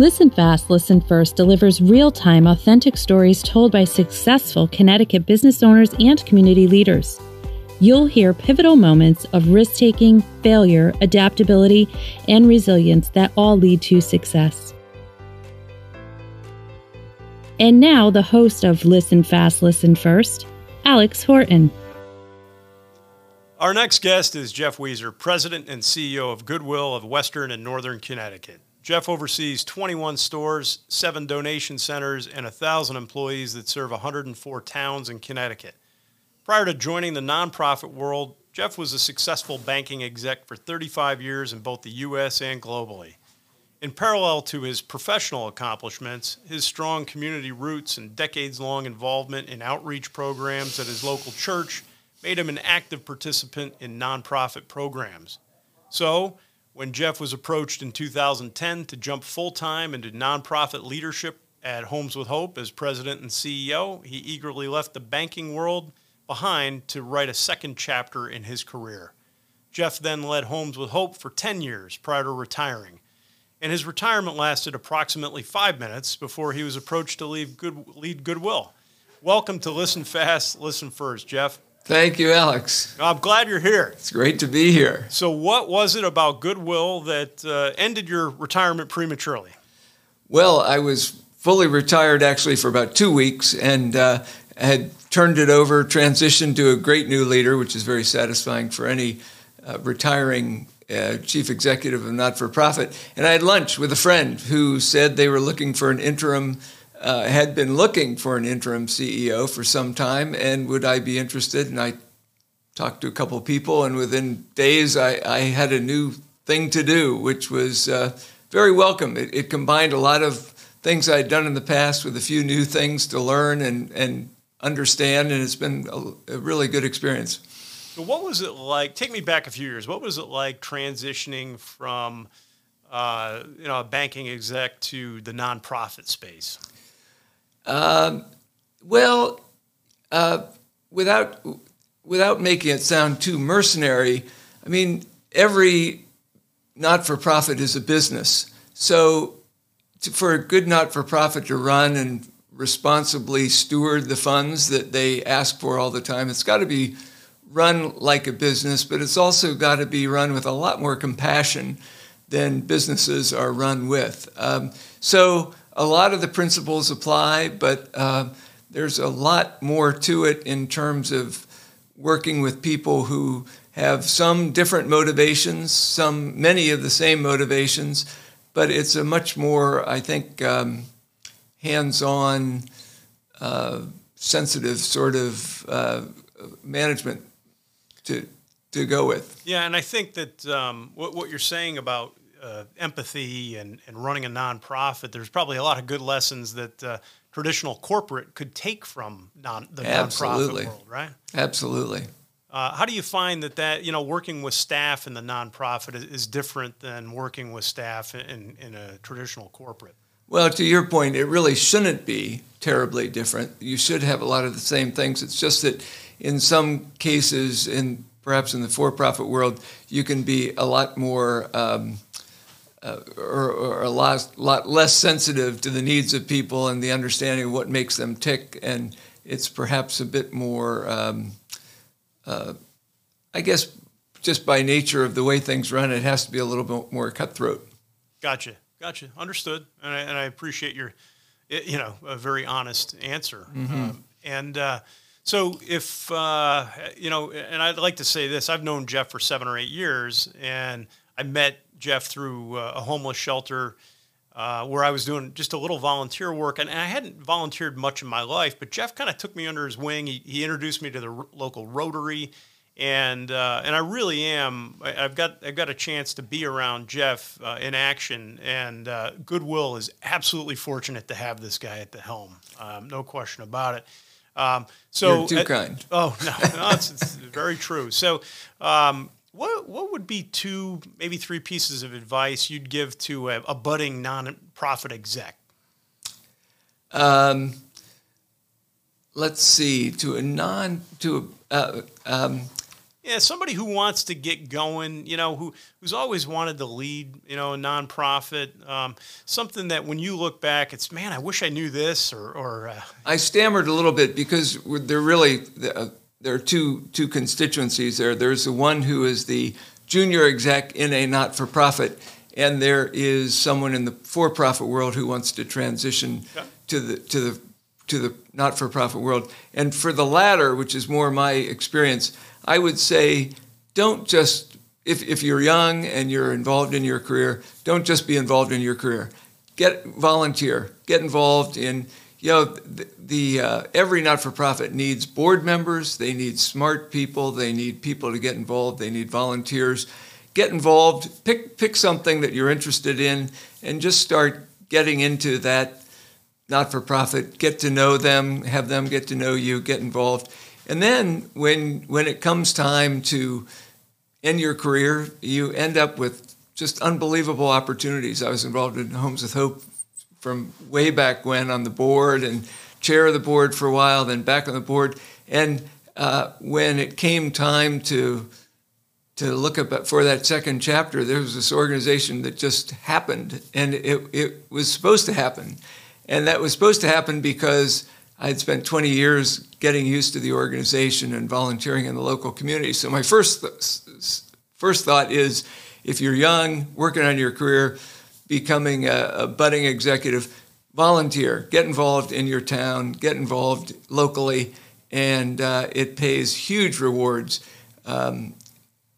Listen Fast, Listen First delivers real time, authentic stories told by successful Connecticut business owners and community leaders. You'll hear pivotal moments of risk taking, failure, adaptability, and resilience that all lead to success. And now, the host of Listen Fast, Listen First, Alex Horton. Our next guest is Jeff Wieser, President and CEO of Goodwill of Western and Northern Connecticut. Jeff oversees 21 stores, seven donation centers, and 1,000 employees that serve 104 towns in Connecticut. Prior to joining the nonprofit world, Jeff was a successful banking exec for 35 years in both the U.S. and globally. In parallel to his professional accomplishments, his strong community roots and decades long involvement in outreach programs at his local church made him an active participant in nonprofit programs. So, when Jeff was approached in 2010 to jump full time into nonprofit leadership at Homes with Hope as president and CEO, he eagerly left the banking world behind to write a second chapter in his career. Jeff then led Homes with Hope for 10 years prior to retiring. And his retirement lasted approximately five minutes before he was approached to leave good, lead Goodwill. Welcome to Listen Fast, Listen First, Jeff. Thank you, Alex. I'm glad you're here. It's great to be here. So, what was it about Goodwill that uh, ended your retirement prematurely? Well, I was fully retired actually for about two weeks and uh, had turned it over, transitioned to a great new leader, which is very satisfying for any uh, retiring uh, chief executive of not for profit. And I had lunch with a friend who said they were looking for an interim uh, had been looking for an interim CEO for some time, and would I be interested? And I talked to a couple people, and within days, I, I had a new thing to do, which was uh, very welcome. It, it, combined a lot of things I'd done in the past with a few new things to learn and, and understand, and it's been a, a really good experience. So, what was it like? Take me back a few years. What was it like transitioning from uh, you know a banking exec to the nonprofit space? Um, well, uh, without without making it sound too mercenary, I mean every not-for-profit is a business. So, to, for a good not-for-profit to run and responsibly steward the funds that they ask for all the time, it's got to be run like a business, but it's also got to be run with a lot more compassion than businesses are run with. Um, so a lot of the principles apply, but uh, there's a lot more to it in terms of working with people who have some different motivations, some many of the same motivations, but it's a much more, I think, um, hands-on, uh, sensitive sort of uh, management to to go with. Yeah, and I think that um, what, what you're saying about uh, empathy and, and running a nonprofit, there's probably a lot of good lessons that uh, traditional corporate could take from non, the Absolutely. nonprofit world, right? Absolutely. Uh, how do you find that that you know working with staff in the nonprofit is, is different than working with staff in, in a traditional corporate? Well, to your point, it really shouldn't be terribly different. You should have a lot of the same things. It's just that in some cases, in perhaps in the for-profit world, you can be a lot more um, uh, or, or, a lot, lot less sensitive to the needs of people and the understanding of what makes them tick. And it's perhaps a bit more, um, uh, I guess, just by nature of the way things run, it has to be a little bit more cutthroat. Gotcha, gotcha, understood. And I, and I appreciate your, you know, a very honest answer. Mm-hmm. Um, and uh, so, if uh, you know, and I'd like to say this: I've known Jeff for seven or eight years, and I met Jeff through uh, a homeless shelter uh, where I was doing just a little volunteer work. And I hadn't volunteered much in my life, but Jeff kind of took me under his wing. He, he introduced me to the r- local Rotary. And uh, and I really am. I, have got I've got a chance to be around Jeff uh, in action, and uh, Goodwill is absolutely fortunate to have this guy at the helm. Um, no question about it. Um, so You're too at, kind. Oh no, no it's, it's very true. So um, what what would be two, maybe three pieces of advice you'd give to a, a budding nonprofit exec? Um, let's see. To a non to a, uh, um, Yeah, somebody who wants to get going, you know, who who's always wanted to lead, you know, a nonprofit, um, something that when you look back, it's man, I wish I knew this, or, or uh... I stammered a little bit because they're really uh, there are two two constituencies there. There's the one who is the junior exec in a not-for-profit, and there is someone in the for-profit world who wants to transition yeah. to the to the to the not-for-profit world. And for the latter, which is more my experience, I would say don't just if, if you're young and you're involved in your career, don't just be involved in your career. Get volunteer. Get involved in you know the, the uh, every not-for-profit needs board members. They need smart people. They need people to get involved. They need volunteers. Get involved. Pick pick something that you're interested in, and just start getting into that not-for-profit. Get to know them. Have them get to know you. Get involved and then when when it comes time to end your career, you end up with just unbelievable opportunities. I was involved in Homes with Hope from way back when on the board and chair of the board for a while, then back on the board. And uh, when it came time to to look up for that second chapter, there was this organization that just happened, and it it was supposed to happen, and that was supposed to happen because I had spent 20 years getting used to the organization and volunteering in the local community. So my first th- first thought is, if you're young, working on your career, becoming a, a budding executive, volunteer, get involved in your town, get involved locally, and uh, it pays huge rewards. Um,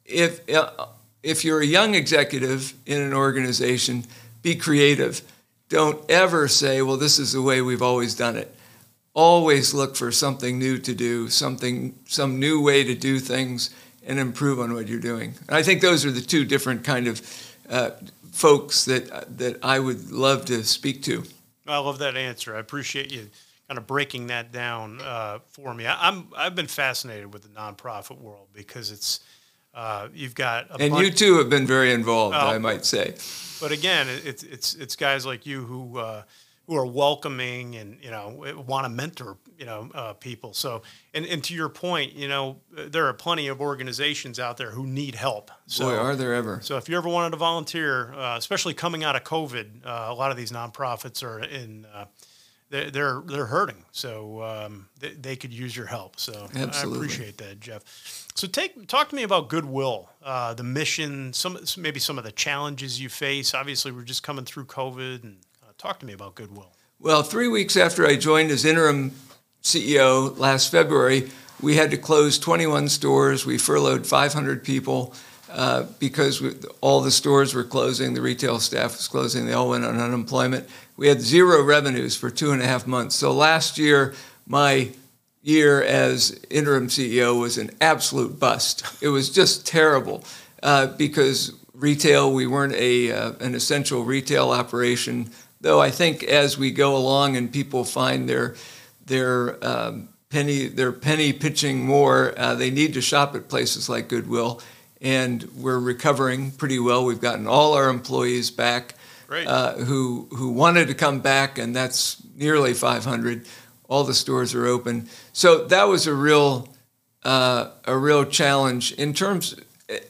if uh, if you're a young executive in an organization, be creative. Don't ever say, "Well, this is the way we've always done it." always look for something new to do, something, some new way to do things, and improve on what you're doing. And I think those are the two different kind of uh, folks that that I would love to speak to. I love that answer. I appreciate you kind of breaking that down uh, for me. I, am I've been fascinated with the nonprofit world because it's uh, you've got and bunch, you too have been very involved. I might say. But again, it's it's it's guys like you who uh, who are welcoming and you know want to mentor you know uh, people. So and and to your point, you know there are plenty of organizations out there who need help. So, Boy, are there ever? So if you ever wanted to volunteer, uh, especially coming out of COVID, uh, a lot of these nonprofits are in. Uh, they're, they're they're hurting, so um, they, they could use your help. So Absolutely. I appreciate that, Jeff. So take talk to me about Goodwill, uh, the mission, some maybe some of the challenges you face. Obviously, we're just coming through COVID and Talk to me about Goodwill. Well, three weeks after I joined as interim CEO last February, we had to close 21 stores. We furloughed 500 people uh, because we, all the stores were closing, the retail staff was closing, they all went on unemployment. We had zero revenues for two and a half months. So last year, my year as interim CEO was an absolute bust. It was just terrible uh, because retail, we weren't a, uh, an essential retail operation though I think as we go along and people find their their um, penny their penny pitching more, uh, they need to shop at places like Goodwill, and we're recovering pretty well. We've gotten all our employees back uh, who who wanted to come back, and that's nearly 500. All the stores are open, so that was a real uh, a real challenge in terms.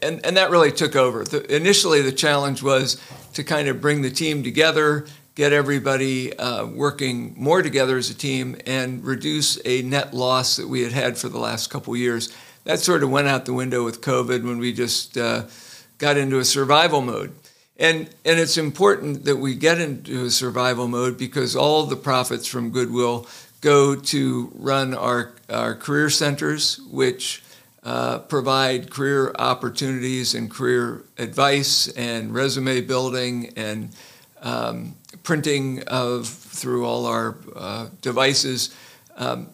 And, and that really took over. The, initially, the challenge was to kind of bring the team together, get everybody uh, working more together as a team and reduce a net loss that we had had for the last couple years. That sort of went out the window with COVID when we just uh, got into a survival mode. And, and it's important that we get into a survival mode because all the profits from Goodwill go to run our, our career centers, which uh, provide career opportunities and career advice and resume building and um, printing of through all our uh, devices. Um,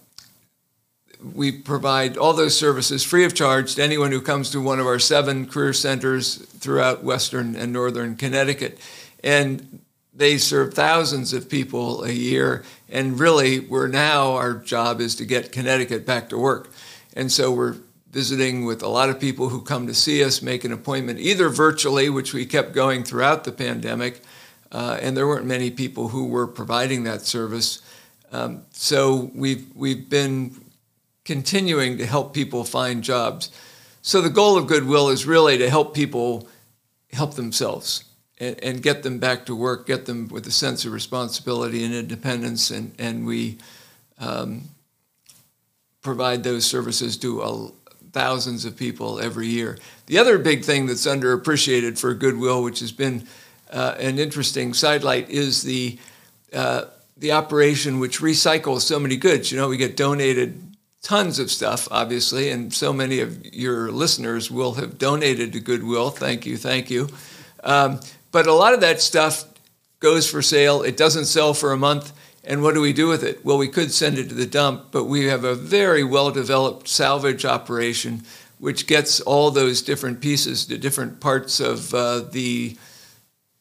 we provide all those services free of charge to anyone who comes to one of our seven career centers throughout western and northern Connecticut. And they serve thousands of people a year. And really, we're now, our job is to get Connecticut back to work. And so we're visiting with a lot of people who come to see us, make an appointment either virtually, which we kept going throughout the pandemic, uh, and there weren't many people who were providing that service. Um, so we've we've been continuing to help people find jobs. so the goal of Goodwill is really to help people help themselves and, and, get them back to work, get them with a sense of responsibility and independence, and, and we um, provide those services to a, thousands of people every year. The other big thing that's underappreciated for Goodwill, which has been uh, an interesting sidelight, is the uh, the operation which recycles so many goods. You know, we get donated tons of stuff, obviously, and so many of your listeners will have donated to Goodwill. Thank you, thank you. Um, but a lot of that stuff goes for sale. It doesn't sell for a month. And what do we do with it? Well, we could send it to the dump, but we have a very well developed salvage operation which gets all those different pieces to different parts of uh, the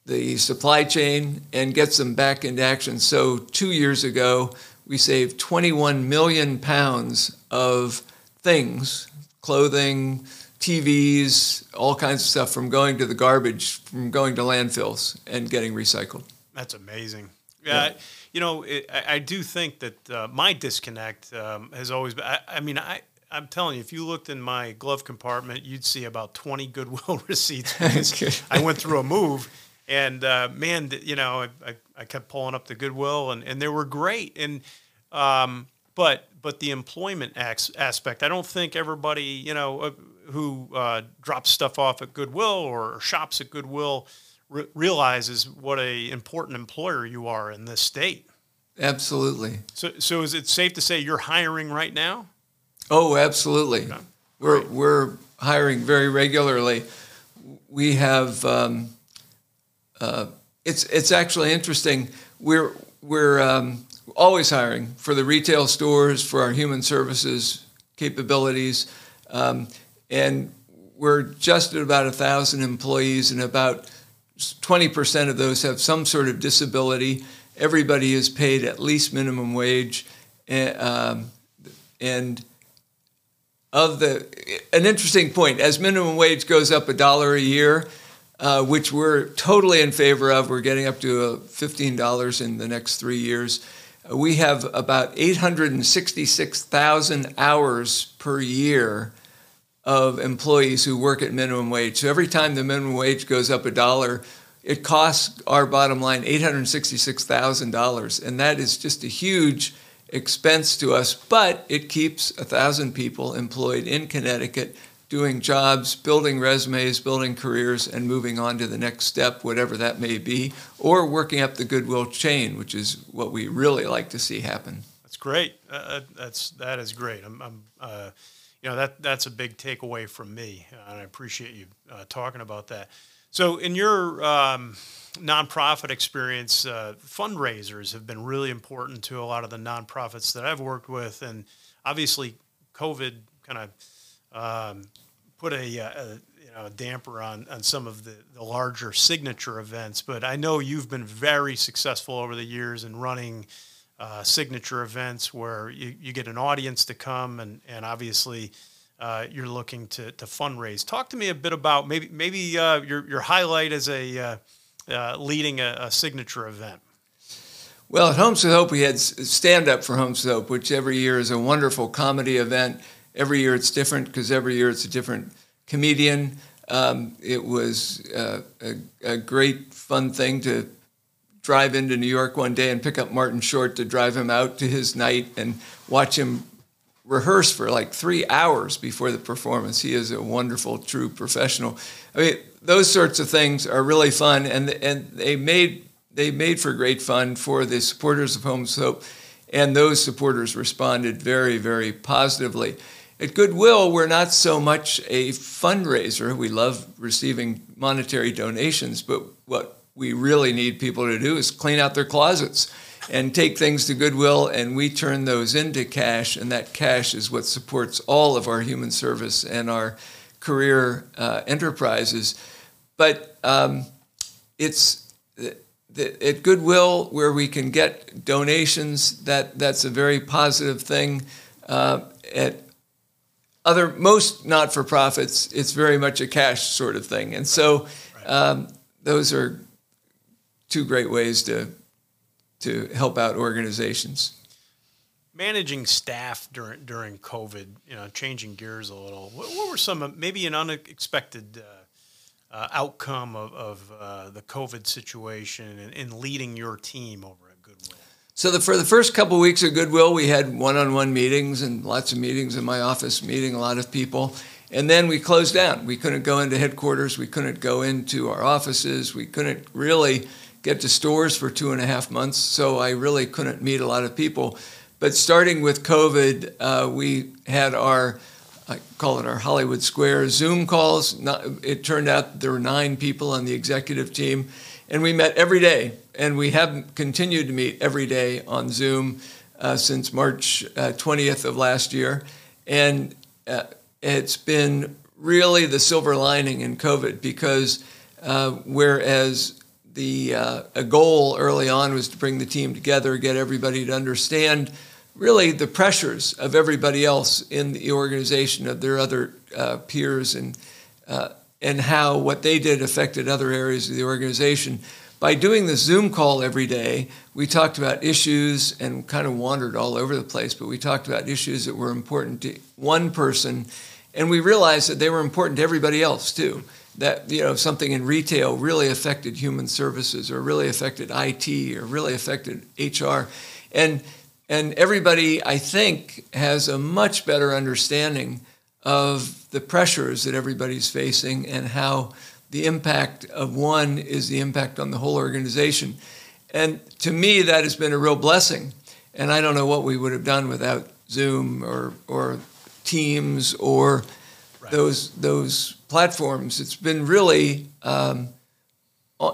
the supply chain and gets them back into action. So two years ago, we saved 21 million pounds of things, clothing, TVs, all kinds of stuff from going to the garbage, from going to landfills and getting recycled. That's amazing. Yeah. yeah. You know, it, I, I, do think that uh, my disconnect um, has always been. I, I mean, I, I'm telling you, if you looked in my glove compartment, you'd see about 20 Goodwill receipts. I went through a move, and uh, man, you know, I, I, kept pulling up the Goodwill, and, and they were great. And um, but but the employment aspect, I don't think everybody, you know, uh, who uh, drops stuff off at Goodwill or shops at Goodwill re- realizes what a important employer you are in this state. Absolutely. So so is it safe to say you're hiring right now? Oh, absolutely. Okay. We're we're hiring very regularly. We have. Um, uh, it's it's actually interesting. We're we're um, always hiring for the retail stores, for our human services capabilities, um, and we're just at about a thousand employees, and about twenty percent of those have some sort of disability. Everybody is paid at least minimum wage, and, um, and of the an interesting point as minimum wage goes up a dollar a year uh, which we're totally in favor of. We're getting up to uh, $15 in the next three years. We have about 866000 hours per year of employees who work at minimum wage. So every time the minimum wage goes up a dollar it costs our bottom line $866000 and that is just a huge expense to us, but it keeps a thousand people employed in Connecticut doing jobs, building resumes, building careers, and moving on to the next step, whatever that may be, or working up the goodwill chain, which is what we really like to see happen. That's great. Uh, uh that's that is great. I'm, I'm uh, you know, that that's a big takeaway from me, and I appreciate you uh, talking about that. So, in your um, nonprofit experience, uh, fundraisers have been really important to a lot of the nonprofits that I've worked with, and obviously, COVID kind of um, put a, uh, a, you know a damper on on some of the, the larger signature events. But I know you've been very successful over the years in running. Uh, signature events where you, you get an audience to come and, and obviously uh, you're looking to, to fundraise. Talk to me a bit about maybe maybe uh, your your highlight as a uh, uh leading a, a, signature event. Well, at Homes with Hope, we had Stand Up for Homes with Hope, which every year is a wonderful comedy event. Every year it's different because every year it's a different comedian. Um, it was uh, a, a great, fun thing to drive into New York one day and pick up Martin Short to drive him out to his night and watch him rehearse for like three hours before the performance. He is a wonderful, true professional. I mean, those sorts of things are really fun, and and they made they made for great fun for the supporters of Homes Hope, and those supporters responded very, very positively. At Goodwill, we're not so much a fundraiser. We love receiving monetary donations, but what we really need people to do is clean out their closets and take things to Goodwill, and we turn those into cash, and that cash is what supports all of our human service and our career uh, enterprises. But um, it's at Goodwill where we can get donations. That that's a very positive thing. Uh, at other most not for profits, it's very much a cash sort of thing, and so um, those are two great ways to to help out organizations. managing staff during during COVID, you know, changing gears a little. What, what were some maybe an unexpected uh, uh, outcome of, of uh, the COVID situation in, in, leading your team over? So the, for the first couple of weeks of Goodwill, we had one-on-one meetings and lots of meetings in my office, meeting a lot of people. And then we closed down. We couldn't go into headquarters. We couldn't go into our offices. We couldn't really get to stores for two and a half months. So I really couldn't meet a lot of people. But starting with COVID, uh, we had our, I call it our Hollywood Square Zoom calls. It turned out there were nine people on the executive team, and we met every day. And we have continued to meet every day on Zoom uh, since March uh, 20th of last year. And uh, it's been really the silver lining in COVID because uh, whereas the uh, a goal early on was to bring the team together, get everybody to understand really the pressures of everybody else in the organization, of their other uh, peers, and and how what they did affected other areas of the organization. By doing the Zoom call every day, we talked about issues and kind of wandered all over the place, but we talked about issues that were important to one person, and we realized that they were important to everybody else too. That you know something in retail really affected human services or really affected IT or really affected HR and and everybody I think has a much better understanding of the pressures that everybody's facing and how the impact of one is the impact on the whole organization and to me that has been a real blessing and I don't know what we would have done without Zoom or or Teams or right. those those platforms. It's been really, um,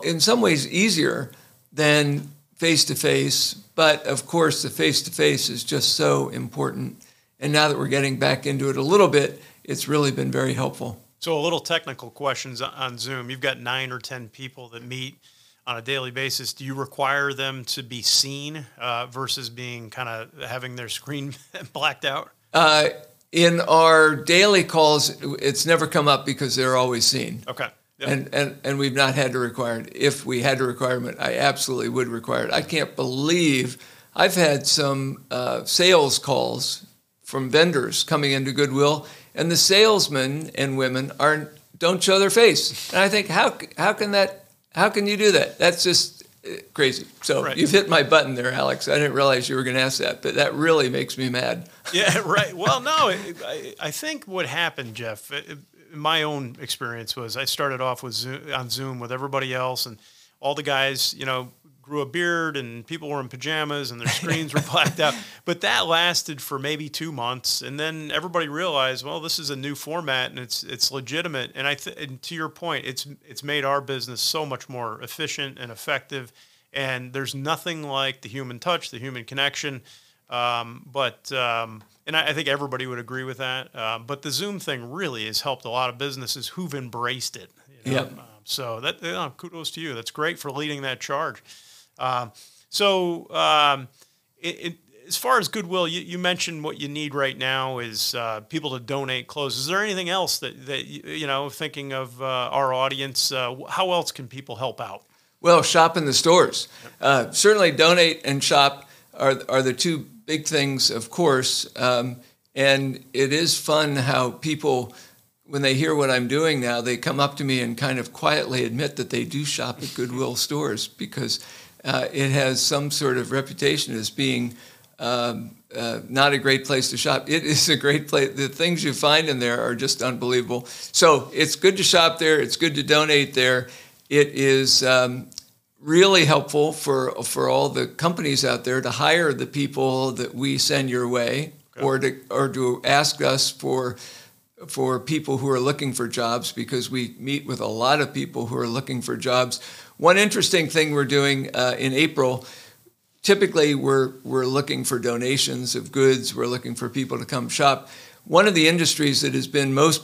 in some ways, easier than face to face. But of course, the face to face is just so important. And now that we're getting back into it a little bit, it's really been very helpful. So, a little technical questions on Zoom. You've got nine or 10 people that meet on a daily basis. Do you require them to be seen uh, versus being kind of having their screen blacked out? Uh, in our daily calls, it's never come up because they're always seen. Okay. Yep. And, and and we've not had to require it. If we had a requirement, I absolutely would require it. I can't believe I've had some uh, sales calls from vendors coming into Goodwill, and the salesmen and women are don't show their face. And I think how how can that how can you do that? That's just uh, crazy. So right. you've hit my button there, Alex. I didn't realize you were going to ask that, but that really makes me mad. yeah, right. Well, no, I, I think what happened, Jeff, uh, uh, my own experience was I started off with Zoom, on Zoom with everybody else, and all the guys, you know, grew a beard and people were in pajamas and their screens were blacked out. But that lasted for maybe two months, and then everybody realized, well, this is a new format and it's it's legitimate. And I th- and to your point, it's it's made our business so much more efficient and effective. And there's nothing like the human touch, the human connection. Um, but um, and I, I, think everybody would agree with that. Uh, but the Zoom thing really has helped a lot of businesses who've embraced it. You know? Yep. Uh, so that kudos to you. That's great for leading that charge. Um, so, um, it, it, as far as goodwill, you, you, mentioned what you need right now is uh, people to donate clothes. Is there anything else that, that you know, thinking of uh, our audience, uh, how else can people help out? Well, shop in the stores. Uh, certainly, donate and shop are, are the two big things, of course. Um, and it is fun how people when they hear what I'm doing now, they come up to me and kind of quietly admit that they do shop at Goodwill stores because uh, it has some sort of reputation as being um, uh, not a great place to shop. It is a great place. The things you find in there are just unbelievable. So it's good to shop there. It's good to donate there. It is um, really helpful for for all the companies out there to hire the people that we send your way, okay. or to or to ask us for for people who are looking for jobs because we meet with a lot of people who are looking for jobs one interesting thing we're doing uh, in April, typically we're, we're looking for donations of goods, we're looking for people to come shop. One of the industries that has been most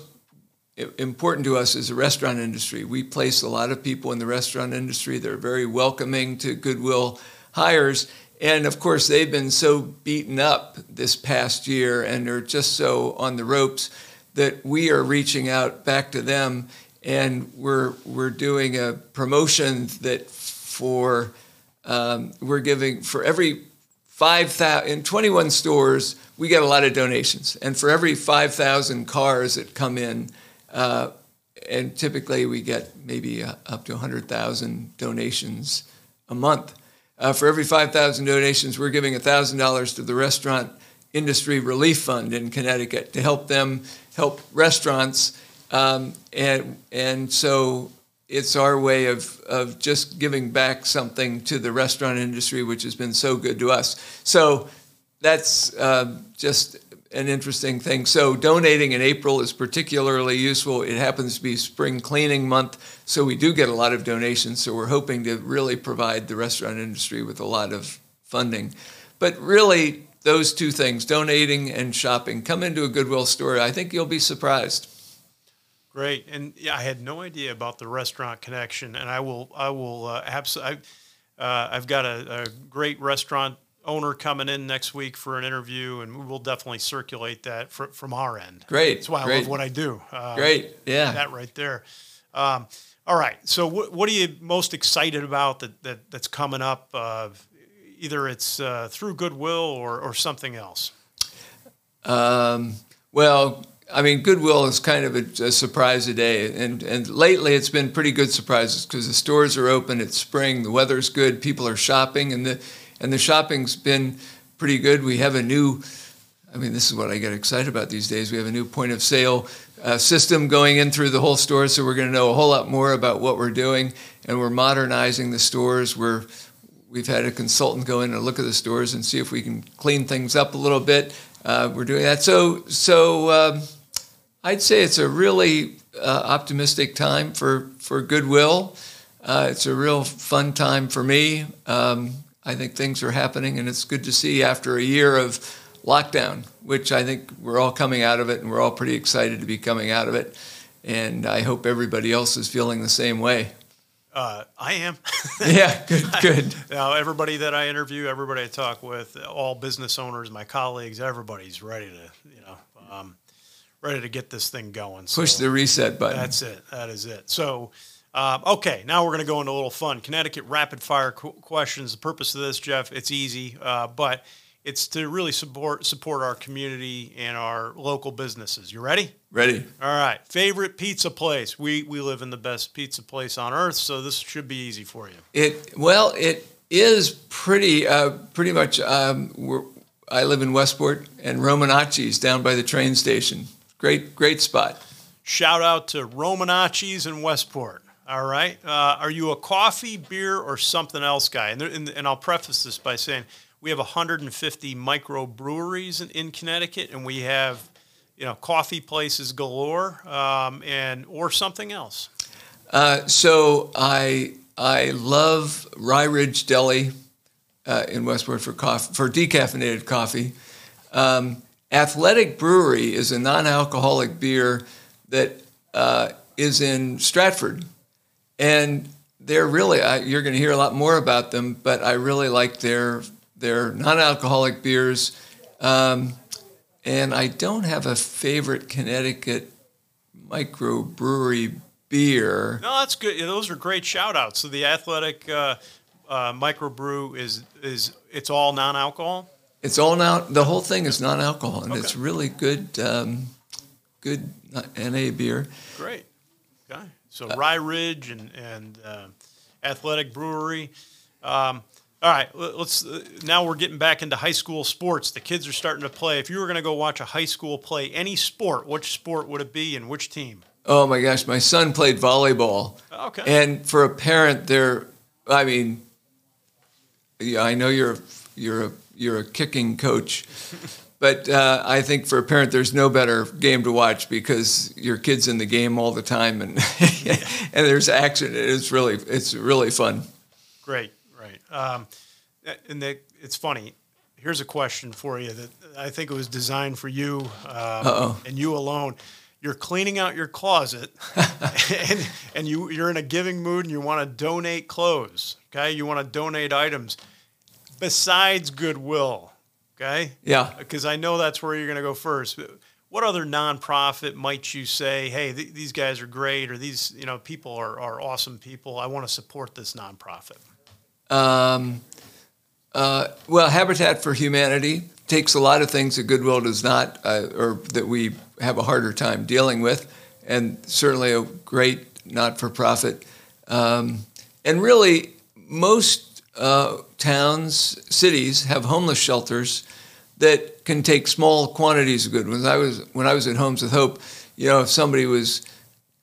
important to us is the restaurant industry. We place a lot of people in the restaurant industry. They're very welcoming to Goodwill hires. And of course, they've been so beaten up this past year and are just so on the ropes that we are reaching out back to them and we're we're doing a promotion that for um, we're giving for every five thousand in 21 stores, we get a lot of donations, and for every 5,000 cars that come in, uh, and typically we get maybe uh, up to 100,000 donations a month. Uh, for every 5,000 donations, we're giving $1,000 to the Restaurant Industry Relief Fund in Connecticut to help them help restaurants. Um, and, and so it's our way of, of just giving back something to the restaurant industry, which has been so good to us. So that's uh, just an interesting thing. So donating in April is particularly useful. It happens to be spring cleaning month, so we do get a lot of donations. So we're hoping to really provide the restaurant industry with a lot of funding. But really, those two things, donating and shopping, come into a Goodwill store. I think you'll be surprised. Great, and yeah, I had no idea about the restaurant connection, and I will, I will uh, absolutely. Uh, I've got a, a, great restaurant owner coming in next week for an interview, and we will definitely circulate that fr- from our end. Great, that's why great. I love what I do. Uh, great, yeah, that right there. Um, all right, so what, what are you most excited about that, that that's coming up? Uh, either it's uh, through Goodwill or or something else. Um, well, I mean, Goodwill is kind of a, a, surprise a day, and and lately it's been pretty good surprises because the stores are open. It's spring, the weather's good, people are shopping, and the and the shopping's been pretty good. We have a new, I mean, this is what I get excited about these days. We have a new point of sale uh, system going in through the whole store, so we're going to know a whole lot more about what we're doing, and we're modernizing the stores. We're we've had a consultant go in and look at the stores and see if we can clean things up a little bit. Uh, we're doing that. So, so um, I'd say it's a really uh, optimistic time for, for Goodwill. Uh, it's a real fun time for me. Um, I think things are happening, and it's good to see after a year of lockdown, which I think we're all coming out of it, and we're all pretty excited to be coming out of it. And I hope everybody else is feeling the same way. Uh, I am. yeah, good, good. now, everybody that I interview, everybody I talk with, all business owners, my colleagues, everybody's ready to, you know, um, ready to get this thing going. So Push the reset button. That's it. That is it. So, uh, okay, now we're going to go into a little fun. Connecticut rapid fire qu- questions. The purpose of this, Jeff, it's easy, uh, but it's to really support support our community and our local businesses. You ready? Ready. All right. Favorite pizza place? We we live in the best pizza place on earth, so this should be easy for you. It well, it is pretty uh, pretty much. Um, I live in Westport, and Romanacci's down by the train station. Great great spot. Shout out to Romanacci's in Westport. All right. Uh, are you a coffee, beer, or something else guy? And, and, and I'll preface this by saying we have 150 microbreweries in, in Connecticut, and we have you know coffee places galore, um, and or something else. Uh, so I I love Rye Ridge Deli uh, in Westport for coffee for decaffeinated coffee. Um, Athletic Brewery is a non-alcoholic beer that uh, is in Stratford, and they're really I, you're going to hear a lot more about them. But I really like their they're non-alcoholic beers, um, and I don't have a favorite Connecticut microbrewery beer. No, that's good. Those are great shout outs. So the athletic uh, uh, microbrew is is it's all non-alcohol. It's all now. The whole thing is non-alcohol, and okay. it's really good. Um, good NA beer. Great. Okay. So uh, Rye Ridge and and uh, Athletic Brewery. Um, all right, let's. Uh, now we're getting back into high school sports. The kids are starting to play. If you were going to go watch a high school play any sport, which sport would it be, and which team? Oh my gosh, my son played volleyball. Okay. And for a parent, there, I mean, yeah, I know you're you're a you're a kicking coach, but uh, I think for a parent, there's no better game to watch because your kid's in the game all the time, and and there's action. It's really it's really fun. Great. Right? Um, and the, it's funny. Here's a question for you that I think it was designed for you um, and you alone. You're cleaning out your closet, and, and you you're in a giving mood, and you want to donate clothes. Okay, you want to donate items besides Goodwill. Okay. Yeah. Because I know that's where you're going to go first. What other nonprofit might you say, hey, th- these guys are great, or these you know people are, are awesome people. I want to support this nonprofit. Um, Uh, well, Habitat for Humanity takes a lot of things that Goodwill does not, uh, or that we have a harder time dealing with, and certainly a great not for profit. Um, and really, most uh, towns, cities have homeless shelters that can take small quantities of good. When I was when I was at Homes with Hope, you know, if somebody was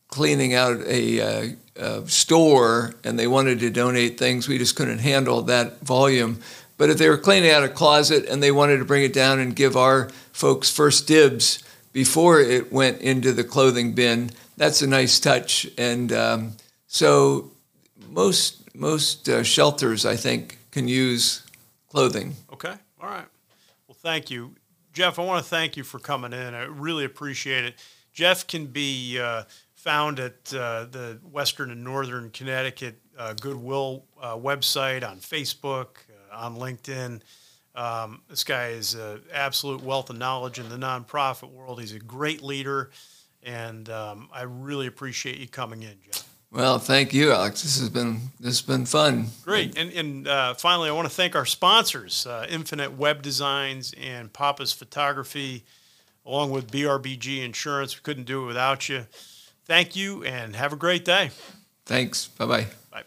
cleaning out a, uh, a store and they wanted to donate things, we just couldn't handle that volume. But if they were cleaning out a closet and they wanted to bring it down and give our folks first dibs before it went into the clothing bin, that's a nice touch. And um, so most most uh, shelters, I think, can use clothing. Okay. All right. Well, thank you, Jeff. I want to thank you for coming in. I really appreciate it. Jeff can be uh, found at uh, the Western and Northern Connecticut uh, Goodwill uh, website on Facebook, uh, on LinkedIn. Um, this guy is an absolute wealth of knowledge in the nonprofit world. He's a great leader, and um, I really appreciate you coming in, Jeff. Well, thank you, Alex. This has been this has been fun. Great, and and uh, finally, I want to thank our sponsors, uh, Infinite Web Designs and Papa's Photography, along with BRBG Insurance. We couldn't do it without you. Thank you, and have a great day. Thanks. Bye-bye. Bye.